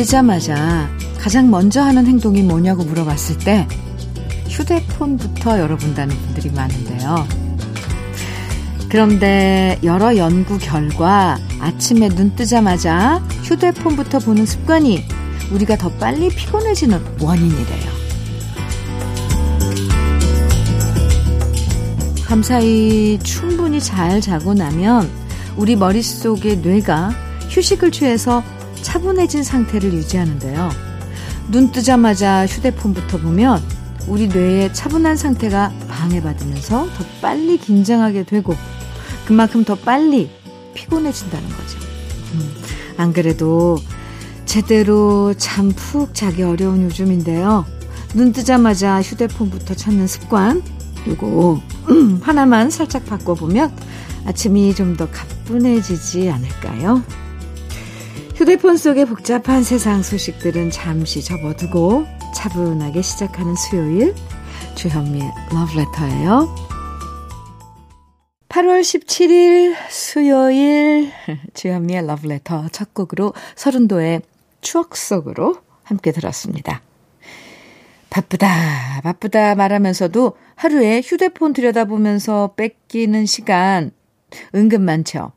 뜨자마자 가장 먼저 하는 행동이 뭐냐고 물어봤을 때 휴대폰부터 열어본다는 분들이 많은데요. 그런데 여러 연구 결과 아침에 눈 뜨자마자 휴대폰부터 보는 습관이 우리가 더 빨리 피곤해지는 원인이래요. 밤사이 충분히 잘 자고 나면 우리 머릿속의 뇌가 휴식을 취해서 차분해진 상태를 유지하는데요. 눈 뜨자마자 휴대폰부터 보면 우리 뇌의 차분한 상태가 방해받으면서 더 빨리 긴장하게 되고 그만큼 더 빨리 피곤해진다는 거죠. 음, 안 그래도 제대로 잠 푹 자기 어려운 요즘인데요. 눈 뜨자마자 휴대폰부터 찾는 습관, 요거 음, 하나만 살짝 바꿔보면 아침이 좀 더 가뿐해지지 않을까요? 휴대폰 속의 복잡한 세상 소식들은 잠시 접어두고 차분하게 시작하는 수요일 주현미의 러브레터예요. 8월 17일 수요일 주현미의 러브레터 첫 곡으로 서른도의 추억 속으로 함께 들었습니다. 바쁘다 바쁘다 말하면서도 하루에 휴대폰 들여다보면서 뺏기는 시간 은근 많죠.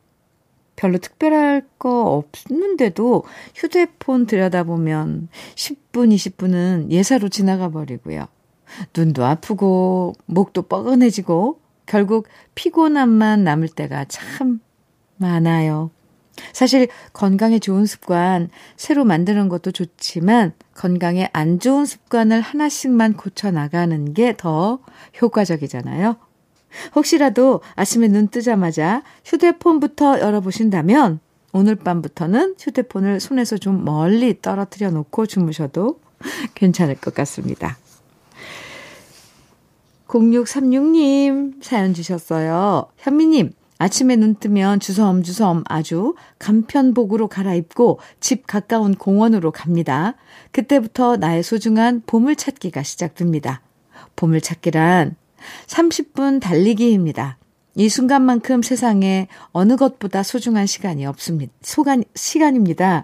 별로 특별할 거 없는데도 휴대폰 들여다보면 10분, 20분은 예사로 지나가 버리고요. 눈도 아프고, 목도 뻐근해지고, 결국 피곤함만 남을 때가 참 많아요. 사실 건강에 좋은 습관 새로 만드는 것도 좋지만 건강에 안 좋은 습관을 하나씩만 고쳐 나가는 게 더 효과적이잖아요. 혹시라도 아침에 눈 뜨자마자 휴대폰부터 열어보신다면 오늘 밤부터는 휴대폰을 손에서 좀 멀리 떨어뜨려 놓고 주무셔도 괜찮을 것 같습니다. 0636님 사연 주셨어요. 현미님, 아침에 눈 뜨면 주섬주섬 아주 간편복으로 갈아입고 집 가까운 공원으로 갑니다. 그때부터 나의 소중한 보물찾기가 시작됩니다. 보물찾기란 30분 달리기입니다. 이 순간만큼 세상에 어느 것보다 소중한 시간이 없습니다. 소간, 시간입니다.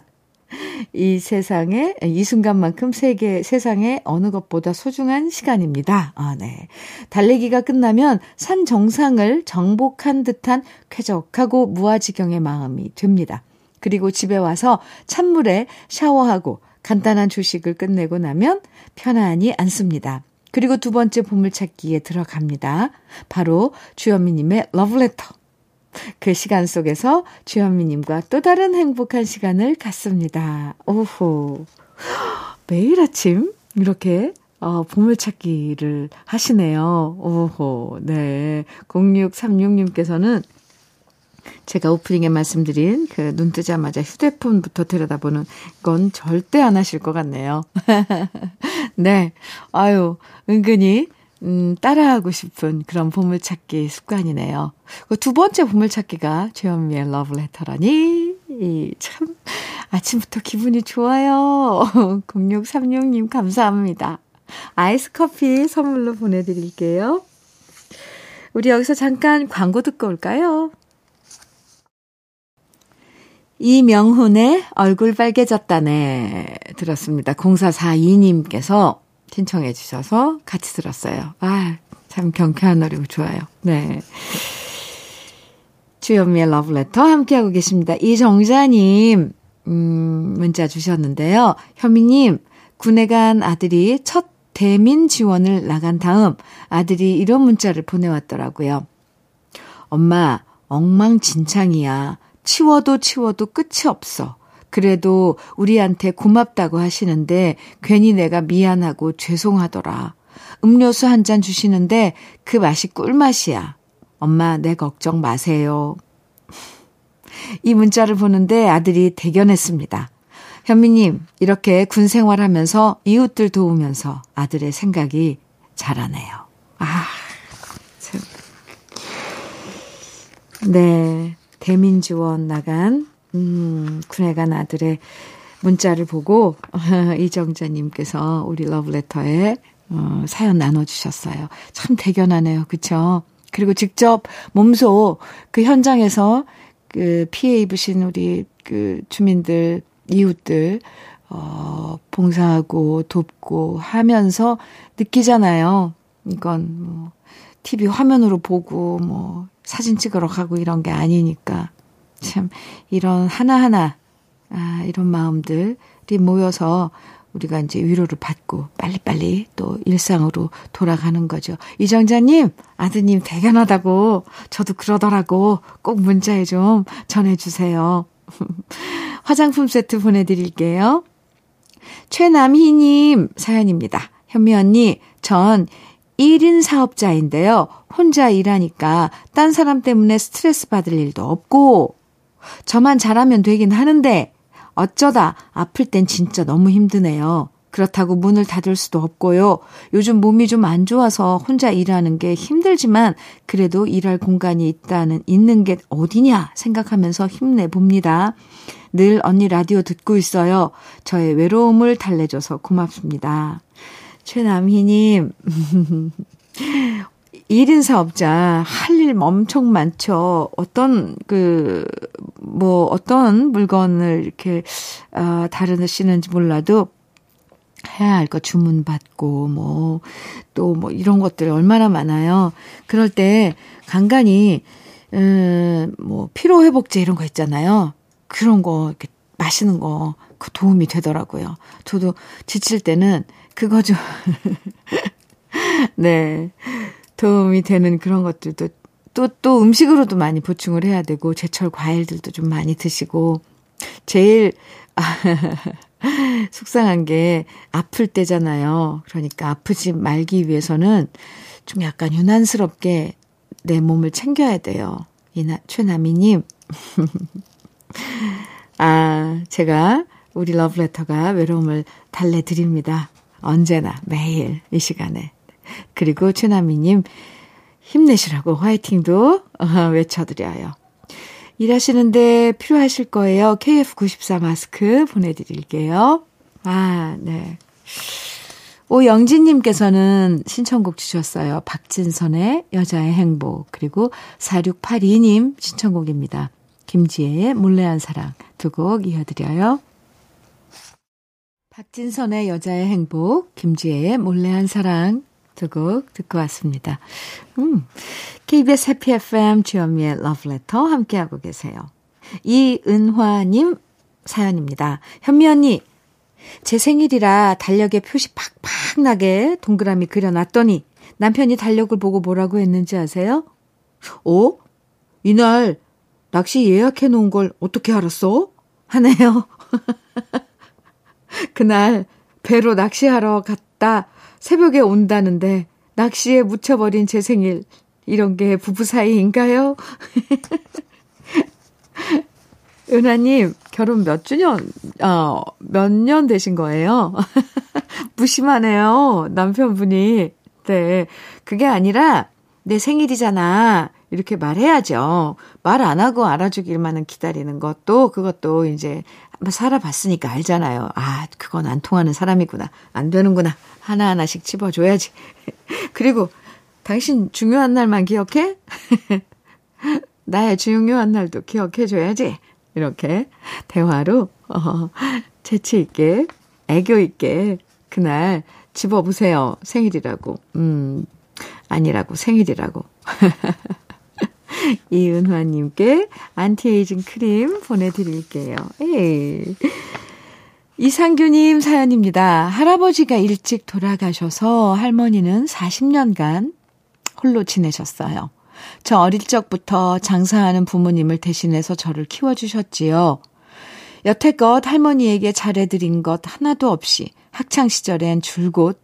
이 세상에, 이 순간만큼 세계, 세상에 어느 것보다 소중한 시간입니다. 아, 네. 달리기가 끝나면 산 정상을 정복한 듯한 쾌적하고 무아지경의 마음이 됩니다. 그리고 집에 와서 찬물에 샤워하고 간단한 조식을 끝내고 나면 편안히 앉습니다. 그리고 두 번째 보물찾기에 들어갑니다. 바로 주현미님의 러브레터. 그 시간 속에서 주현미님과 또 다른 행복한 시간을 갖습니다. 오호. 매일 아침 이렇게 어, 보물찾기를 하시네요. 오호. 네. 0636님께서는 제가 오프닝에 말씀드린 그 눈 뜨자마자 휴대폰부터 들여다보는 건 절대 안 하실 것 같네요. 네. 아유, 은근히 음, 따라하고 싶은 그런 보물찾기 습관이네요. 그 두 번째 보물찾기가 최현미의 러브레터라니, 이, 참, 아침부터 기분이 좋아요. 0636님 감사합니다. 아이스 커피 선물로 보내드릴게요. 우리 여기서 잠깐 광고 듣고 올까요? 이명훈의 얼굴 빨개졌다네 들었습니다. 0442님께서 신청해 주셔서 같이 들었어요. 아, 참 경쾌한 노래 좋아요. 네. 주현미의 러브레터 함께하고 계십니다. 이정자님, 음, 문자 주셨는데요. 현미님, 군에 간 아들이 첫 대민 지원을 나간 다음 아들이 이런 문자를 보내왔더라고요. 엄마, 엉망진창이야. 치워도 치워도 끝이 없어. 그래도 우리한테 고맙다고 하시는데 괜히 내가 미안하고 죄송하더라. 음료수 한 잔 주시는데 그 맛이 꿀맛이야. 엄마, 내 걱정 마세요. 이 문자를 보는데 아들이 대견했습니다. 현미님, 이렇게 군 생활하면서 이웃들 도우면서 아들의 생각이 자라네요. 아, 참. 네. 대민지원 나간 음, 군에 간 아들의 문자를 보고 이정자님께서 우리 러브레터에 어, 사연 나눠주셨어요. 참 대견하네요. 그쵸? 그리고 직접 몸소 그 현장에서 그 피해 입으신 우리 그 주민들 이웃들, 어, 봉사하고 돕고 하면서 느끼잖아요. 이건 뭐, TV 화면으로 보고 뭐, 사진 찍으러 가고 이런 게 아니니까. 참, 이런 하나하나, 아, 이런 마음들이 모여서 우리가 이제 위로를 받고 빨리빨리 또 일상으로 돌아가는 거죠. 이정자님, 아드님 대견하다고 저도 그러더라고. 꼭 문자에 좀 전해주세요. 화장품 세트 보내드릴게요. 최남희님 사연입니다. 현미 언니, 전 1인 사업자인데요. 혼자 일하니까 딴 사람 때문에 스트레스 받을 일도 없고, 저만 잘하면 되긴 하는데, 어쩌다 아플 땐 진짜 너무 힘드네요. 그렇다고 문을 닫을 수도 없고요. 요즘 몸이 좀 안 좋아서 혼자 일하는 게 힘들지만 그래도 일할 공간이 있다는 있는 게 어디냐 생각하면서 힘내 봅니다. 늘 언니 라디오 듣고 있어요. 저의 외로움을 달래줘서 고맙습니다. 최남희님, 1인 사업자 할 일 엄청 많죠. 어떤 그 뭐 어떤 물건을 이렇게 아 다루시는지 몰라도 해야 할 거 주문 받고 뭐 또뭐 뭐 이런 것들 얼마나 많아요. 그럴 때 간간히 음 뭐 피로 회복제 이런 거 있잖아요. 그런 거 이렇게 마시는 거 그 도움이 되더라고요. 저도 지칠 때는 그거 좀 네. 도움이 되는 그런 것들도 또, 또 음식으로도 많이 보충을 해야 되고, 제철 과일들도 좀 많이 드시고, 제일, 아, 속상한 게 아플 때잖아요. 그러니까 아프지 말기 위해서는 좀 약간 유난스럽게 내 몸을 챙겨야 돼요. 이나, 최나미님. 아, 제가 우리 러브레터가 외로움을 달래드립니다. 언제나, 매일, 이 시간에. 그리고 최나미님, 힘내시라고 화이팅도 어, 외쳐드려요. 일하시는데 필요하실 거예요. KF94 마스크 보내드릴게요. 아, 네. 오영진님께서는 신청곡 주셨어요. 박진선의 여자의 행복. 그리고 4682님 신청곡입니다. 김지혜의 몰래한 사랑. 두 곡 이어드려요. 박진선의 여자의 행복, 김지혜의 몰래한 사랑 두 곡 듣고 왔습니다. 음, KBS 해피 FM 주현미의 러브레터 함께하고 계세요. 이은화님 사연입니다. 현미 언니, 제 생일이라 달력에 표시 팍팍 나게 동그라미 그려놨더니 남편이 달력을 보고 뭐라고 했는지 아세요? 어? 이날 낚시 예약해 놓은 걸 어떻게 알았어? 하네요. 그날 배로 낚시하러 갔다 새벽에 온다는데 낚시에 묻혀버린 제 생일 이런 게 부부 사이인가요? 은하님 결혼 몇 주년 어 몇 년 되신 거예요? 무심하네요 남편분이 네 그게 아니라 내 생일이잖아 이렇게 말해야죠. 말 안 하고 알아주길만은 기다리는 것도 그것도 이제 살아봤으니까 알잖아요. 아, 그건 안 통하는 사람이구나. 안 되는구나. 하나하나씩 집어줘야지. 그리고 당신 중요한 날만 기억해? 나의 중요한 날도 기억해줘야지. 이렇게 대화로 어, 재치 있게 애교 있게 그날 집어보세요. 생일이라고. 음, 아니라고 생일이라고. 이은화님께 안티에이징 크림 보내드릴게요. 에이. 이상규님 사연입니다. 할아버지가 일찍 돌아가셔서 할머니는 40년간 홀로 지내셨어요. 저 어릴 적부터 장사하는 부모님을 대신해서 저를 키워주셨지요. 여태껏 할머니에게 잘해드린 것 하나도 없이 학창시절엔 줄곧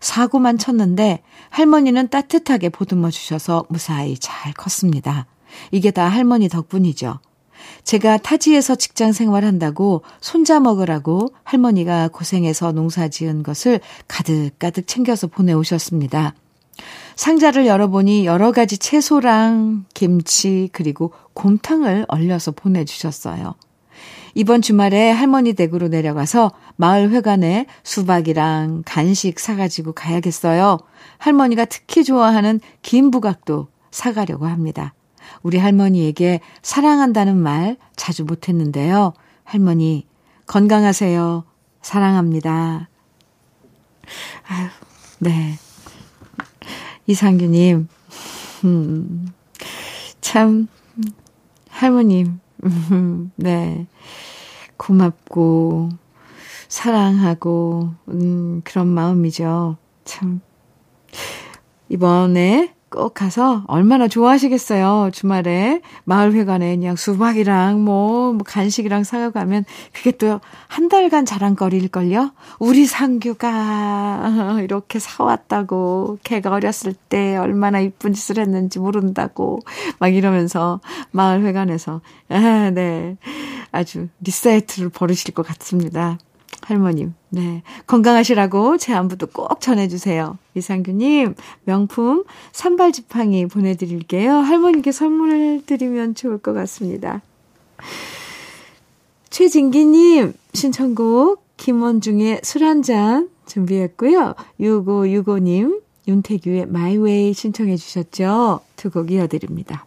사고만 쳤는데 할머니는 따뜻하게 보듬어 주셔서 무사히 잘 컸습니다. 이게 다 할머니 덕분이죠. 제가 타지에서 직장 생활한다고 손자 먹으라고 할머니가 고생해서 농사 지은 것을 가득가득 챙겨서 보내오셨습니다. 상자를 열어보니 여러 가지 채소랑 김치 그리고 곰탕을 얼려서 보내주셨어요. 이번 주말에 할머니 댁으로 내려가서 마을 회관에 수박이랑 간식 사가지고 가야겠어요. 할머니가 특히 좋아하는 긴 부각도 사가려고 합니다. 우리 할머니에게 사랑한다는 말 자주 못했는데요. 할머니, 건강하세요. 사랑합니다. 아유, 네. 이상규님, 음, 참, 할머님, 음, 네. 고맙고, 사랑하고, 음, 그런 마음이죠. 참. 이번에 꼭 가서 얼마나 좋아하시겠어요. 주말에 마을회관에 그냥 수박이랑 뭐, 뭐 간식이랑 사가가면 그게 또 한 달간 자랑거리일걸요? 우리 상규가 이렇게 사왔다고 걔가 어렸을 때 얼마나 이쁜 짓을 했는지 모른다고 막 이러면서 마을회관에서 아, 네. 아주 리사이틀을 벌이실 것 같습니다. 할머님, 네. 건강하시라고 제 안부도 꼭 전해주세요. 이상규님, 명품 산발 지팡이 보내드릴게요. 할머니께 선물을 드리면 좋을 것 같습니다. 최진기님, 신청곡, 김원중의 술 한잔 준비했고요. 6565님, 윤태규의 마이웨이 신청해 주셨죠? 두 곡 이어드립니다.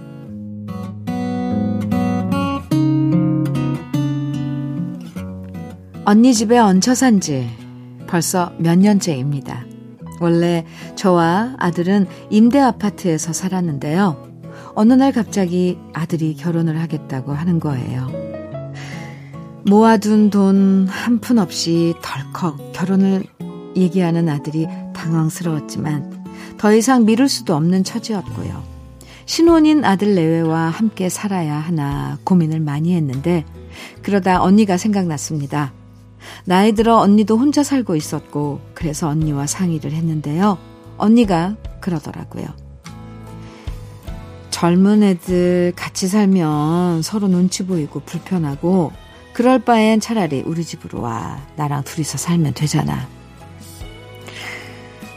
언니 집에 얹혀 산 지 벌써 몇 년째입니다. 원래 저와 아들은 임대 아파트에서 살았는데요. 어느 날 갑자기 아들이 결혼을 하겠다고 하는 거예요. 모아둔 돈 한 푼 없이 덜컥 결혼을 얘기하는 아들이 당황스러웠지만 더 이상 미룰 수도 없는 처지였고요. 신혼인 아들 내외와 함께 살아야 하나 고민을 많이 했는데 그러다 언니가 생각났습니다. 나이 들어 언니도 혼자 살고 있었고, 그래서 언니와 상의를 했는데요. 언니가 그러더라고요. 젊은 애들 같이 살면 서로 눈치 보이고 불편하고, 그럴 바엔 차라리 우리 집으로 와. 나랑 둘이서 살면 되잖아.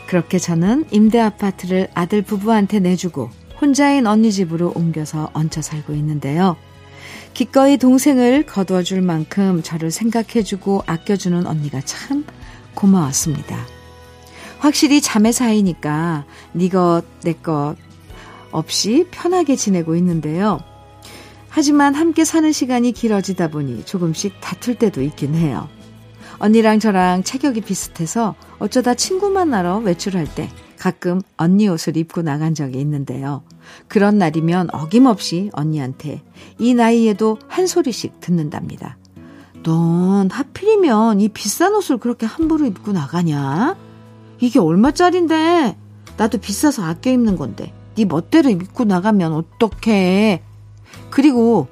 그렇게 저는 임대 아파트를 아들 부부한테 내주고 혼자인 언니 집으로 옮겨서 얹혀 살고 있는데요. 기꺼이 동생을 거두어줄 만큼 저를 생각해주고 아껴주는 언니가 참 고마웠습니다. 확실히 자매 사이니까 니것내 것 없이 편하게 지내고 있는데요. 하지만 함께 사는 시간이 길어지다 보니 조금씩 다툴 때도 있긴 해요. 언니랑 저랑 체격이 비슷해서 어쩌다 친구 만나러 외출할 때 가끔 언니 옷을 입고 나간 적이 있는데요. 그런 날이면 어김없이 언니한테 이 나이에도 한 소리씩 듣는답니다. 넌 하필이면 이 비싼 옷을 그렇게 함부로 입고 나가냐? 이게 얼마짜린데? 나도 비싸서 아껴 입는 건데. 네 멋대로 입고 나가면 어떡해? 그리고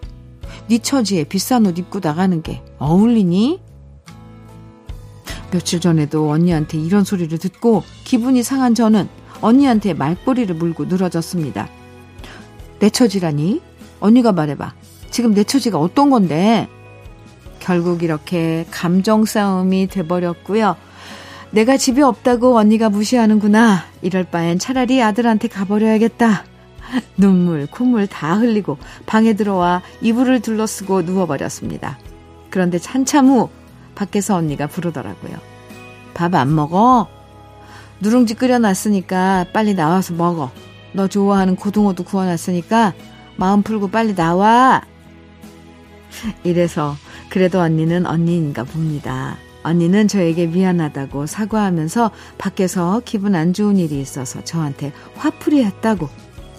네 처지에 비싼 옷 입고 나가는 게 어울리니? 며칠 전에도 언니한테 이런 소리를 듣고 기분이 상한 저는 언니한테 말꼬리를 물고 늘어졌습니다. 내 처지라니? 언니가 말해봐. 지금 내 처지가 어떤 건데? 결국 이렇게 감정 싸움이 돼버렸고요. 내가 집에 없다고 언니가 무시하는구나. 이럴 바엔 차라리 아들한테 가버려야겠다. 눈물, 콧물 다 흘리고 방에 들어와 이불을 둘러쓰고 누워버렸습니다. 그런데 한참 후 밖에서 언니가 부르더라고요. 밥 안 먹어? 누룽지 끓여놨으니까 빨리 나와서 먹어. 너 좋아하는 고등어도 구워놨으니까 마음 풀고 빨리 나와. 이래서 그래도 언니는 언니인가 봅니다. 언니는 저에게 미안하다고 사과하면서 밖에서 기분 안 좋은 일이 있어서 저한테 화풀이 했다고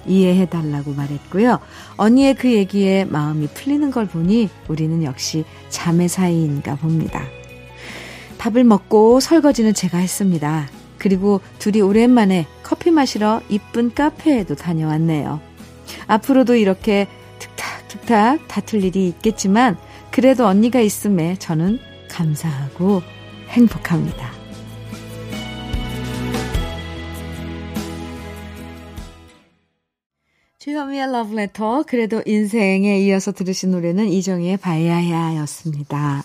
이해해 달라고 말했고요. 언니의 그 얘기에 마음이 풀리는 걸 보니 우리는 역시 자매 사이인가 봅니다. 밥을 먹고 설거지는 제가 했습니다. 그리고 둘이 오랜만에 커피 마시러 이쁜 카페에도 다녀왔네요. 앞으로도 이렇게 툭탁툭탁 다툴 일이 있겠지만 그래도 언니가 있음에 저는 감사하고 행복합니다. 주현미의 러브레터, 그래도 인생에 이어서 들으신 노래는 이정희의 바야야 였습니다.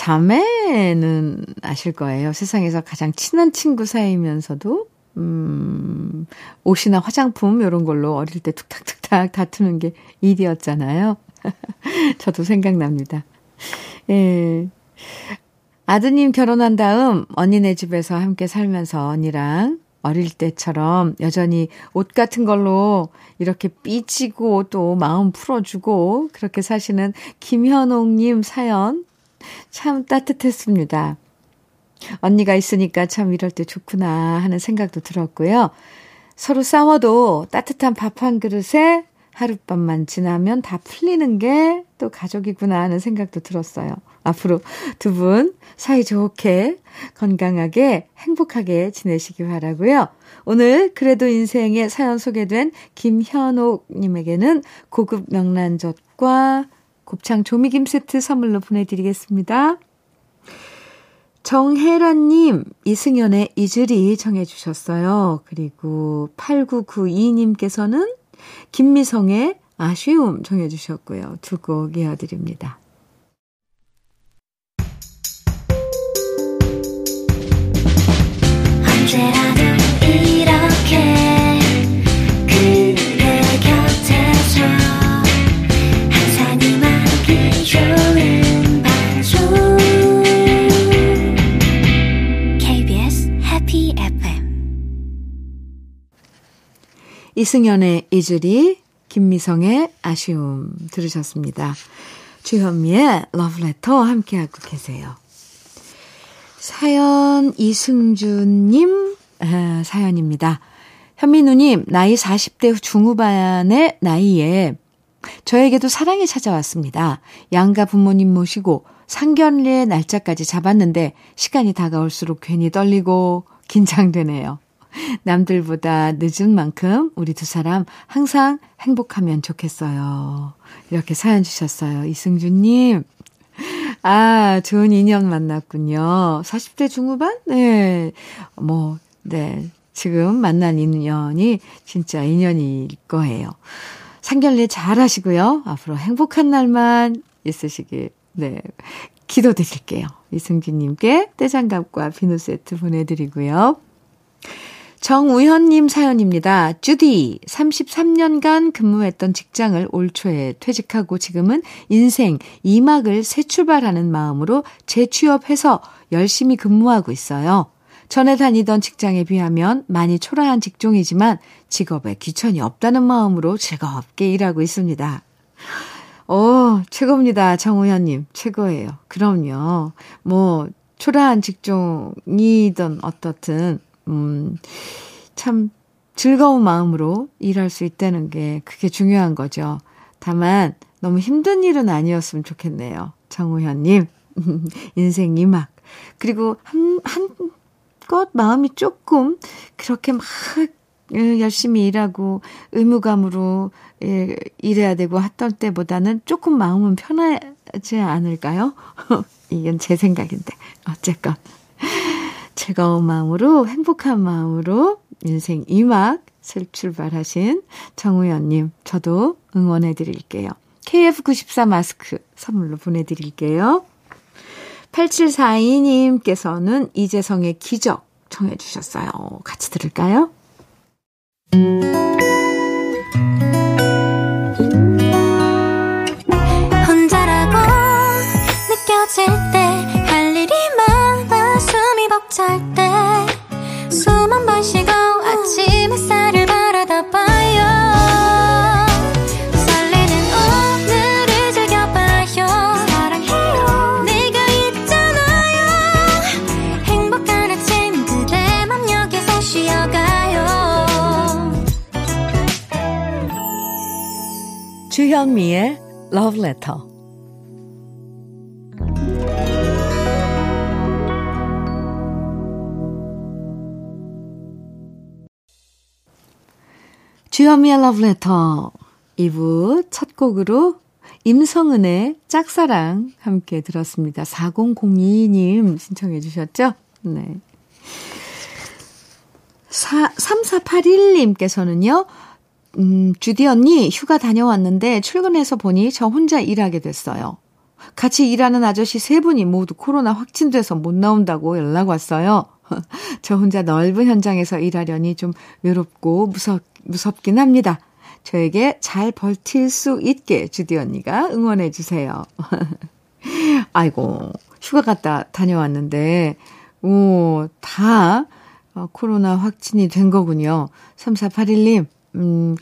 자매는 아실 거예요. 세상에서 가장 친한 친구 사이면서도, 음, 옷이나 화장품, 이런 걸로 어릴 때 툭탁툭탁 다투는 게 일이었잖아요. 저도 생각납니다. 예. 아드님 결혼한 다음 언니네 집에서 함께 살면서 언니랑 어릴 때처럼 여전히 옷 같은 걸로 이렇게 삐지고 또 마음 풀어주고 그렇게 사시는 김현옥님 사연 참 따뜻했습니다. 언니가 있으니까 참 이럴 때 좋구나 하는 생각도 들었고요. 서로 싸워도 따뜻한 밥 한 그릇에 하룻밤만 지나면 다 풀리는 게 또 가족이구나 하는 생각도 들었어요. 앞으로 두 분 사이좋게 건강하게 행복하게 지내시기 바라고요. 오늘 그래도 인생의 사연 소개된 김현옥 님에게는 고급 명란젓과 곱창 조미김 세트 선물로 보내드리겠습니다. 정혜란님, 이승연의 이슬이 정해주셨어요. 그리고 8992님께서는 김미성의 아쉬움 정해주셨고요. 두 곡 이어드립니다. 언제라도 이렇게 이승연의 이슬이 김미성의 아쉬움 들으셨습니다. 주현미의 러브레터 함께하고 계세요. 사연 이승준님 아, 사연입니다. 현민우님 나이 40대 중후반의 나이에 저에게도 사랑이 찾아왔습니다. 양가 부모님 모시고 상견례 날짜까지 잡았는데 시간이 다가올수록 괜히 떨리고 긴장되네요. 남들보다 늦은 만큼 우리 두 사람 항상 행복하면 좋겠어요. 이렇게 사연 주셨어요. 이승준님. 아, 좋은 인연 만났군요. 40대 중후반? 네. 뭐, 네. 지금 만난 인연이 진짜 인연일 거예요. 상견례 잘 하시고요. 앞으로 행복한 날만 있으시길, 네. 기도 드릴게요. 이승진님께 떼장갑과 비누 세트 보내드리고요. 정우현님 사연입니다. 주디, 33년간 근무했던 직장을 올 초에 퇴직하고 지금은 인생 2막을 새 출발하는 마음으로 재취업해서 열심히 근무하고 있어요. 전에 다니던 직장에 비하면 많이 초라한 직종이지만 직업에 귀천이 없다는 마음으로 즐겁게 일하고 있습니다. 오, 최고입니다. 정우현님. 최고예요. 그럼요. 뭐, 초라한 직종이든 어떻든 음, 참 즐거운 마음으로 일할 수 있다는 게 그게 중요한 거죠. 다만 너무 힘든 일은 아니었으면 좋겠네요. 정우현님, 인생 이막. 그리고 한, 한껏 마음이 조금 그렇게 막 열심히 일하고 의무감으로 예, 일해야 되고 했던 때보다는 조금 마음은 편하지 않을까요? 이건 제 생각인데. 어쨌건. 즐거운 마음으로, 행복한 마음으로 인생 2막 새 출발하신 정우연님, 저도 응원해 드릴게요. KF94 마스크 선물로 보내드릴게요. 8742님께서는 이재성의 기적 청해 주셨어요. 같이 들을까요? 주현미의 Love Letter 주현미의 러브레터 2부 첫 곡으로 임성은의 짝사랑 함께 들었습니다. 4002님 신청해 주셨죠? 네. 3481님께서는요, 음, 주디 언니 휴가 다녀왔는데 출근해서 보니 저 혼자 일하게 됐어요. 같이 일하는 아저씨 세 분이 모두 코로나 확진돼서 못 나온다고 연락 왔어요. 저 혼자 넓은 현장에서 일하려니 좀 외롭고 무섭, 무섭긴 합니다. 저에게 잘 버틸 수 있게 주디 언니가 응원해 주세요. 아이고, 휴가 갔다 다녀왔는데, 오, 다 어, 코로나 확진이 된 거군요. 3481님, 음,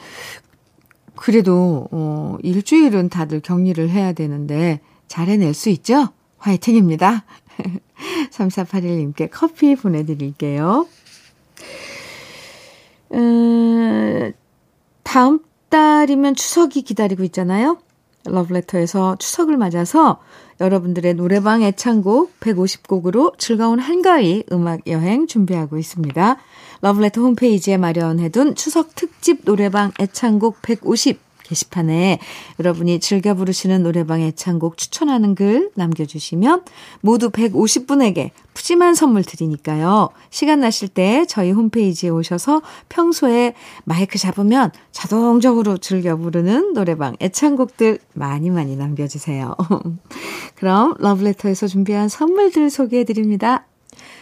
그래도, 어, 일주일은 다들 격리를 해야 되는데, 잘 해낼 수 있죠? 화이팅입니다. 3481님께 커피 보내드릴게요. 음, 다음 달이면 추석이 기다리고 있잖아요. 러브레터에서 추석을 맞아서 여러분들의 노래방 애창곡 150곡으로 즐거운 한가위 음악 여행 준비하고 있습니다. 러브레터 홈페이지에 마련해둔 추석 특집 노래방 애창곡 150 게시판에 여러분이 즐겨 부르시는 노래방 애창곡 추천하는 글 남겨주시면 모두 150분에게 푸짐한 선물 드리니까요. 시간 나실 때 저희 홈페이지에 오셔서 평소에 마이크 잡으면 자동적으로 즐겨 부르는 노래방 애창곡들 많이 많이 남겨주세요. 그럼 러브레터에서 준비한 선물들 소개해 드립니다.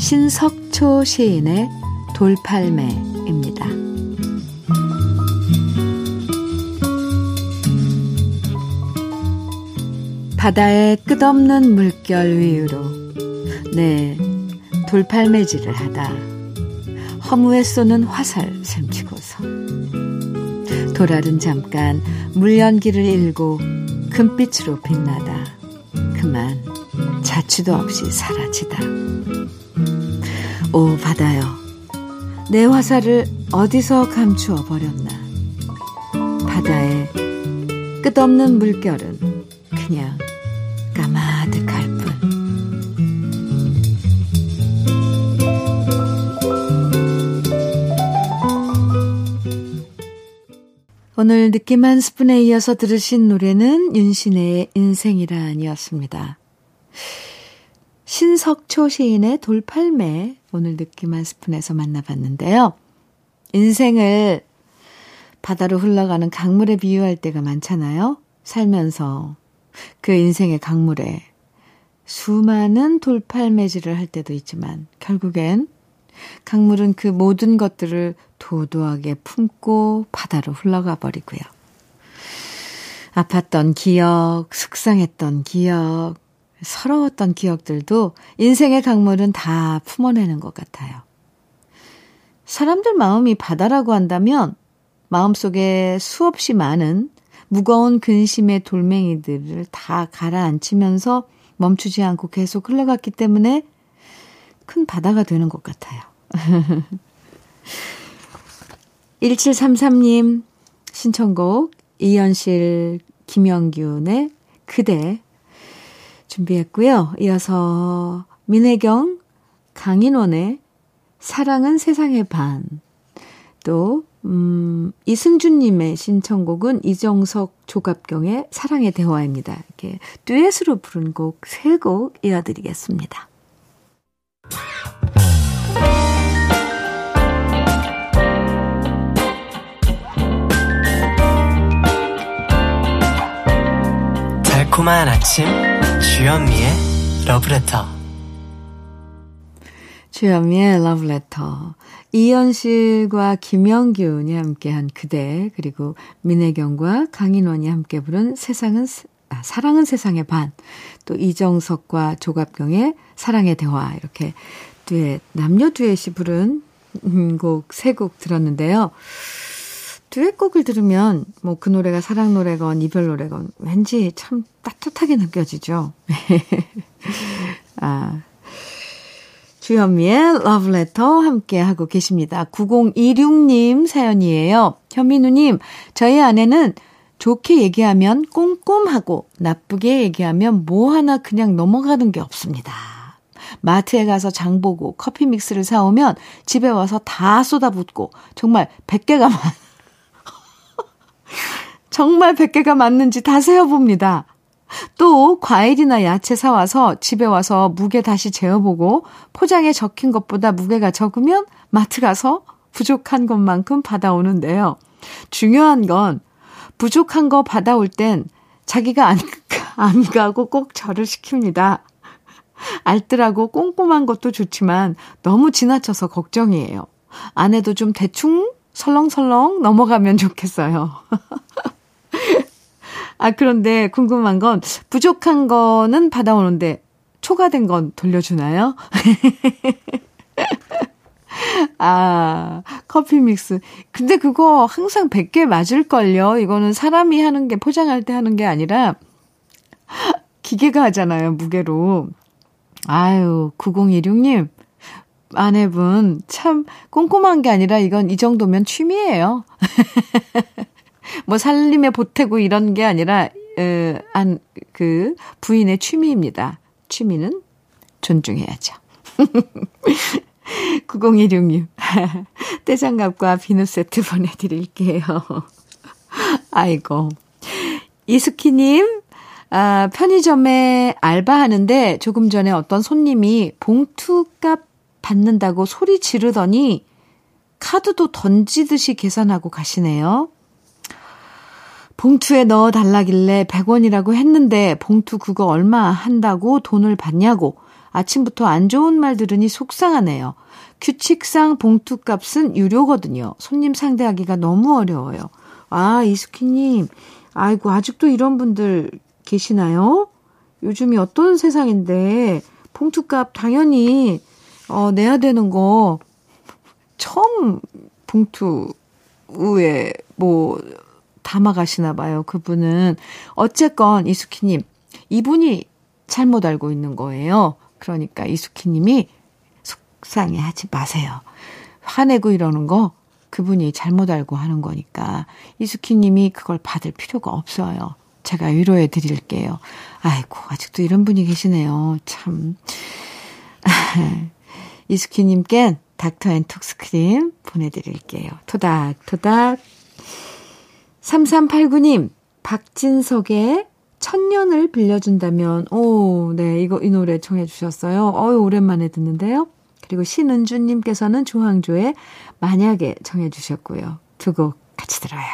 신석초 시인의 돌팔매입니다. 바다의 끝없는 물결 위로 네 돌팔매질을 하다 허무에 쏘는 화살 샘치고서 도랄은 잠깐 물연기를 일고 금빛으로 빛나다 그만 자취도 없이 사라지다. 오 바다여 내 화살을 어디서 감추어 버렸나? 바다의 끝없는 물결은 그냥 까마득할 뿐. 오늘 느낌 한 스푼에 이어서 들으신 노래는 윤신의 인생이란이었습니다. 신석초 시인의 돌팔매 오늘 느낌 한 스푼에서 만나봤는데요. 인생을 바다로 흘러가는 강물에 비유할 때가 많잖아요. 살면서 그 인생의 강물에 수많은 돌팔매질을 할 때도 있지만 결국엔 강물은 그 모든 것들을 도도하게 품고 바다로 흘러가 버리고요. 아팠던 기억, 속상했던 기억, 서러웠던 기억들도 인생의 강물은 다 품어내는 것 같아요. 사람들 마음이 바다라고 한다면 마음속에 수없이 많은 무거운 근심의 돌멩이들을 다 가라앉히면서 멈추지 않고 계속 흘러갔기 때문에 큰 바다가 되는 것 같아요. 1733님 신청곡 이현실 김영균의 그대 준비했고요. 이어서 민혜경 강인원의 사랑은 세상의 반 또, 음, 이승준님의 신청곡은 이정석 조갑경의 사랑의 대화입니다. 이렇게 듀엣으로 부른 곡 세 곡 이어드리겠습니다. 달콤한 아침 주현미의 러브레터 주현미의 러브레터 이현실과 김영균이 함께한 그대 그리고 민혜경과 강인원이 함께 부른 세상은 아, 사랑은 세상의 반 또 이정석과 조갑경의 사랑의 대화 이렇게 듀엣 남녀 듀엣이 부른 곡 세곡 들었는데요. 듀엣곡을 들으면 뭐 그 노래가 사랑 노래건 이별 노래건 왠지 참 따뜻하게 느껴지죠. 아, 주현미의 러브레터 함께 하고 계십니다. 9026님 사연이에요. 현민우님, 저희 아내는 좋게 얘기하면 꼼꼼하고 나쁘게 얘기하면 뭐 하나 그냥 넘어가는 게 없습니다. 마트에 가서 장 보고 커피 믹스를 사오면 집에 와서 다 쏟아붓고 정말 100개가 많, 정말 100개가 맞는지 다 세어봅니다. 또 과일이나 야채 사와서 집에 와서 무게 다시 재어보고 포장에 적힌 것보다 무게가 적으면 마트 가서 부족한 것만큼 받아오는데요. 중요한 건 부족한 거 받아올 땐 자기가 안, 안 가고 꼭 저를 시킵니다. 알뜰하고 꼼꼼한 것도 좋지만 너무 지나쳐서 걱정이에요. 아내도 좀 대충 설렁설렁 넘어가면 좋겠어요. 아, 그런데 궁금한 건 부족한 거는 받아오는데 초과된 건 돌려주나요? 아, 커피 믹스. 근데 그거 항상 100개 맞을걸요? 이거는 사람이 하는 게, 포장할 때 하는 게 아니라, 기계가 하잖아요, 무게로. 아유, 9016님. 아내분, 참, 꼼꼼한 게 아니라 이건 이 정도면 취미예요. 뭐 살림에 보태고 이런 게 아니라 에, 안, 그 부인의 취미입니다. 취미는 존중해야죠. 90166 떼장갑과 비누 세트 보내드릴게요. 아이고. 이수키님, 아, 편의점에 알바하는데 조금 전에 어떤 손님이 봉투값 받는다고 소리 지르더니 카드도 던지듯이 계산하고 가시네요. 봉투에 넣어 달라길래 100원이라고 했는데 봉투 그거 얼마 한다고 돈을 받냐고 아침부터 안 좋은 말 들으니 속상하네요. 규칙상 봉투 값은 유료거든요. 손님 상대하기가 너무 어려워요. 아, 이수키님. 아이고, 아직도 이런 분들 계시나요? 요즘이 어떤 세상인데, 봉투 값 당연히, 어, 내야 되는 거, 처음 봉투에, 뭐, 담아가시나 봐요. 그분은. 어쨌건 이수키님, 이분이 잘못 알고 있는 거예요. 그러니까 이수키님이 속상해 하지 마세요. 화내고 이러는 거 그분이 잘못 알고 하는 거니까 이수키님이 그걸 받을 필요가 없어요. 제가 위로해 드릴게요. 아이고, 아직도 이런 분이 계시네요. 참. 이수키님께 닥터 앤 톡스크림 보내드릴게요. 토닥토닥 3389님, 박진석의 천년을 빌려준다면, 오, 네, 이거, 이 노래 청해주셨어요. 어유 오랜만에 듣는데요. 그리고 신은주님께서는 조항조의 만약에 청해주셨고요. 두 곡 같이 들어요.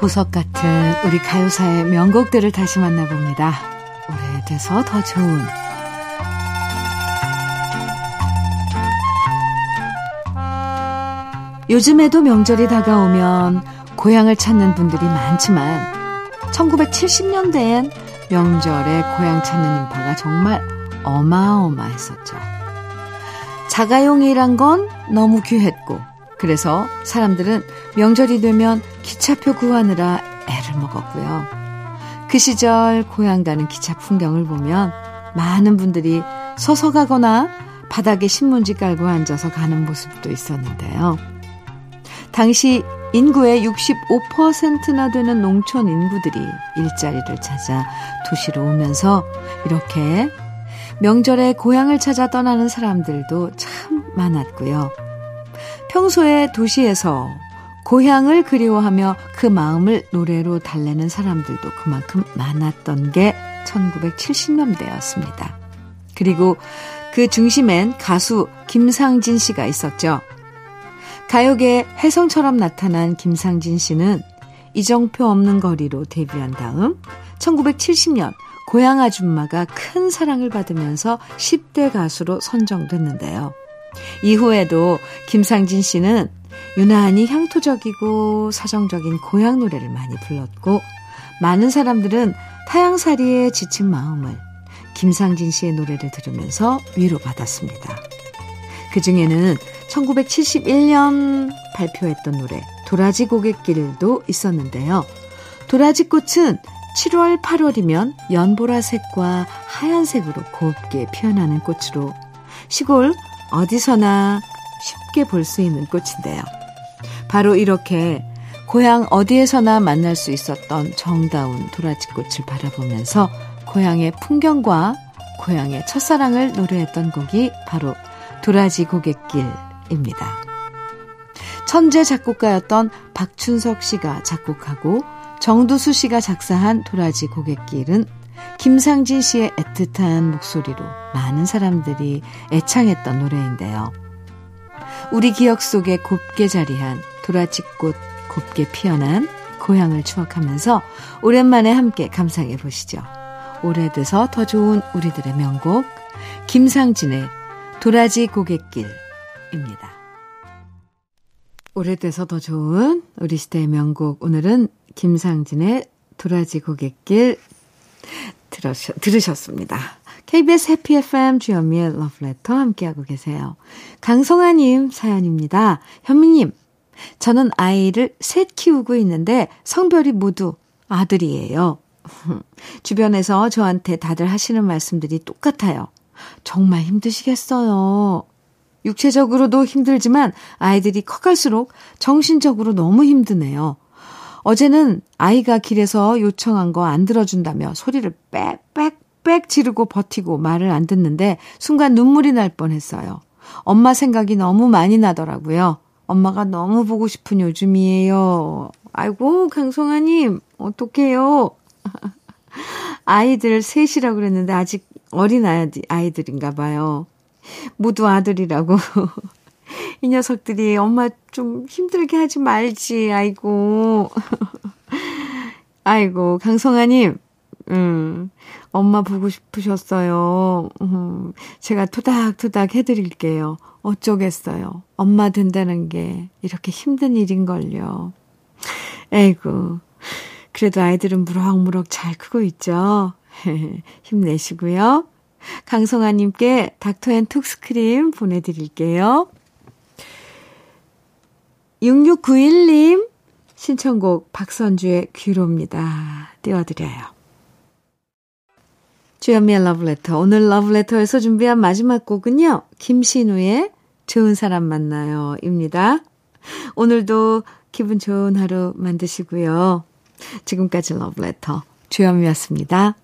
보석 같은 우리 가요사의 명곡들을 다시 만나봅니다. 오래돼서 더 좋은 요즘에도 명절이 다가오면 고향을 찾는 분들이 많지만 1970년대엔 명절에 고향 찾는 인파가 정말 어마어마했었죠. 자가용이란 건 너무 귀했고, 그래서 사람들은 명절이 되면 기차표 구하느라 애를 먹었고요. 그 시절 고향 가는 기차 풍경을 보면 많은 분들이 서서 가거나 바닥에 신문지 깔고 앉아서 가는 모습도 있었는데요. 당시 인구의 65%나 되는 농촌 인구들이 일자리를 찾아 도시로 오면서 이렇게 명절에 고향을 찾아 떠나는 사람들도 참 많았고요. 평소에 도시에서 고향을 그리워하며 그 마음을 노래로 달래는 사람들도 그만큼 많았던 게 1970년대였습니다. 그리고 그 중심엔 가수 김상진 씨가 있었죠. 가요계 혜성처럼 나타난 김상진 씨는 이정표 없는 거리로 데뷔한 다음 1970년 고향 아줌마가 큰 사랑을 받으면서 10대 가수로 선정됐는데요. 이후에도 김상진 씨는 유난히 향토적이고 서정적인 고향 노래를 많이 불렀고 많은 사람들은 타향살이에 지친 마음을 김상진 씨의 노래를 들으면서 위로받았습니다. 그 중에는 1971년 발표했던 노래 도라지 고갯길도 있었는데요. 도라지 꽃은 7월, 8월이면 연보라색과 하얀색으로 곱게 피어나는 꽃으로 시골 어디서나 쉽게 볼 수 있는 꽃인데요. 바로 이렇게 고향 어디에서나 만날 수 있었던 정다운 도라지꽃을 바라보면서 고향의 풍경과 고향의 첫사랑을 노래했던 곡이 바로 도라지 고갯길입니다. 천재 작곡가였던 박춘석 씨가 작곡하고 정두수 씨가 작사한 도라지 고갯길은 김상진 씨의 애틋한 목소리로 많은 사람들이 애창했던 노래인데요. 우리 기억 속에 곱게 자리한 도라지꽃 곱게 피어난 고향을 추억하면서 오랜만에 함께 감상해 보시죠. 오래돼서 더 좋은 우리들의 명곡 김상진의 도라지 고갯길입니다. 오래돼서 더 좋은 우리 시대의 명곡 오늘은 김상진의 도라지 고갯길 들으셨, 들으셨습니다. KBS 해피 FM 주현미의 러브레터 함께하고 계세요. 강성아님 사연입니다. 현미님, 저는 아이를 셋 키우고 있는데 성별이 모두 아들이에요. 주변에서 저한테 다들 하시는 말씀들이 똑같아요. 정말 힘드시겠어요. 육체적으로도 힘들지만 아이들이 커갈수록 정신적으로 너무 힘드네요. 어제는 아이가 길에서 요청한 거 안 들어준다며 소리를 빽빽빽 지르고 버티고 말을 안 듣는데 순간 눈물이 날 뻔했어요. 엄마 생각이 너무 많이 나더라고요. 엄마가 너무 보고 싶은 요즘이에요. 아이고, 강성아님, 어떡해요. 아이들 셋이라고 그랬는데 아직 어린 아이들인가 봐요. 모두 아들이라고. 이 녀석들이 엄마 좀 힘들게 하지 말지, 아이고. 아이고, 강성아님, 음, 엄마 보고 싶으셨어요. 음, 제가 토닥토닥 해드릴게요. 어쩌겠어요. 엄마 된다는 게 이렇게 힘든 일인걸요. 에이구. 그래도 아이들은 무럭무럭 잘 크고 있죠. 힘내시고요. 강성아님께 닥터앤톡스크림 보내드릴게요. 6691님 신청곡 박선주의 귀로입니다. 띄워드려요. 주연미의 러브레터. 오늘 러브레터에서 준비한 마지막 곡은요. 김신우의 좋은 사람 만나요. 입니다. 오늘도 기분 좋은 하루 만드시고요. 지금까지 러브레터. 주연미였습니다.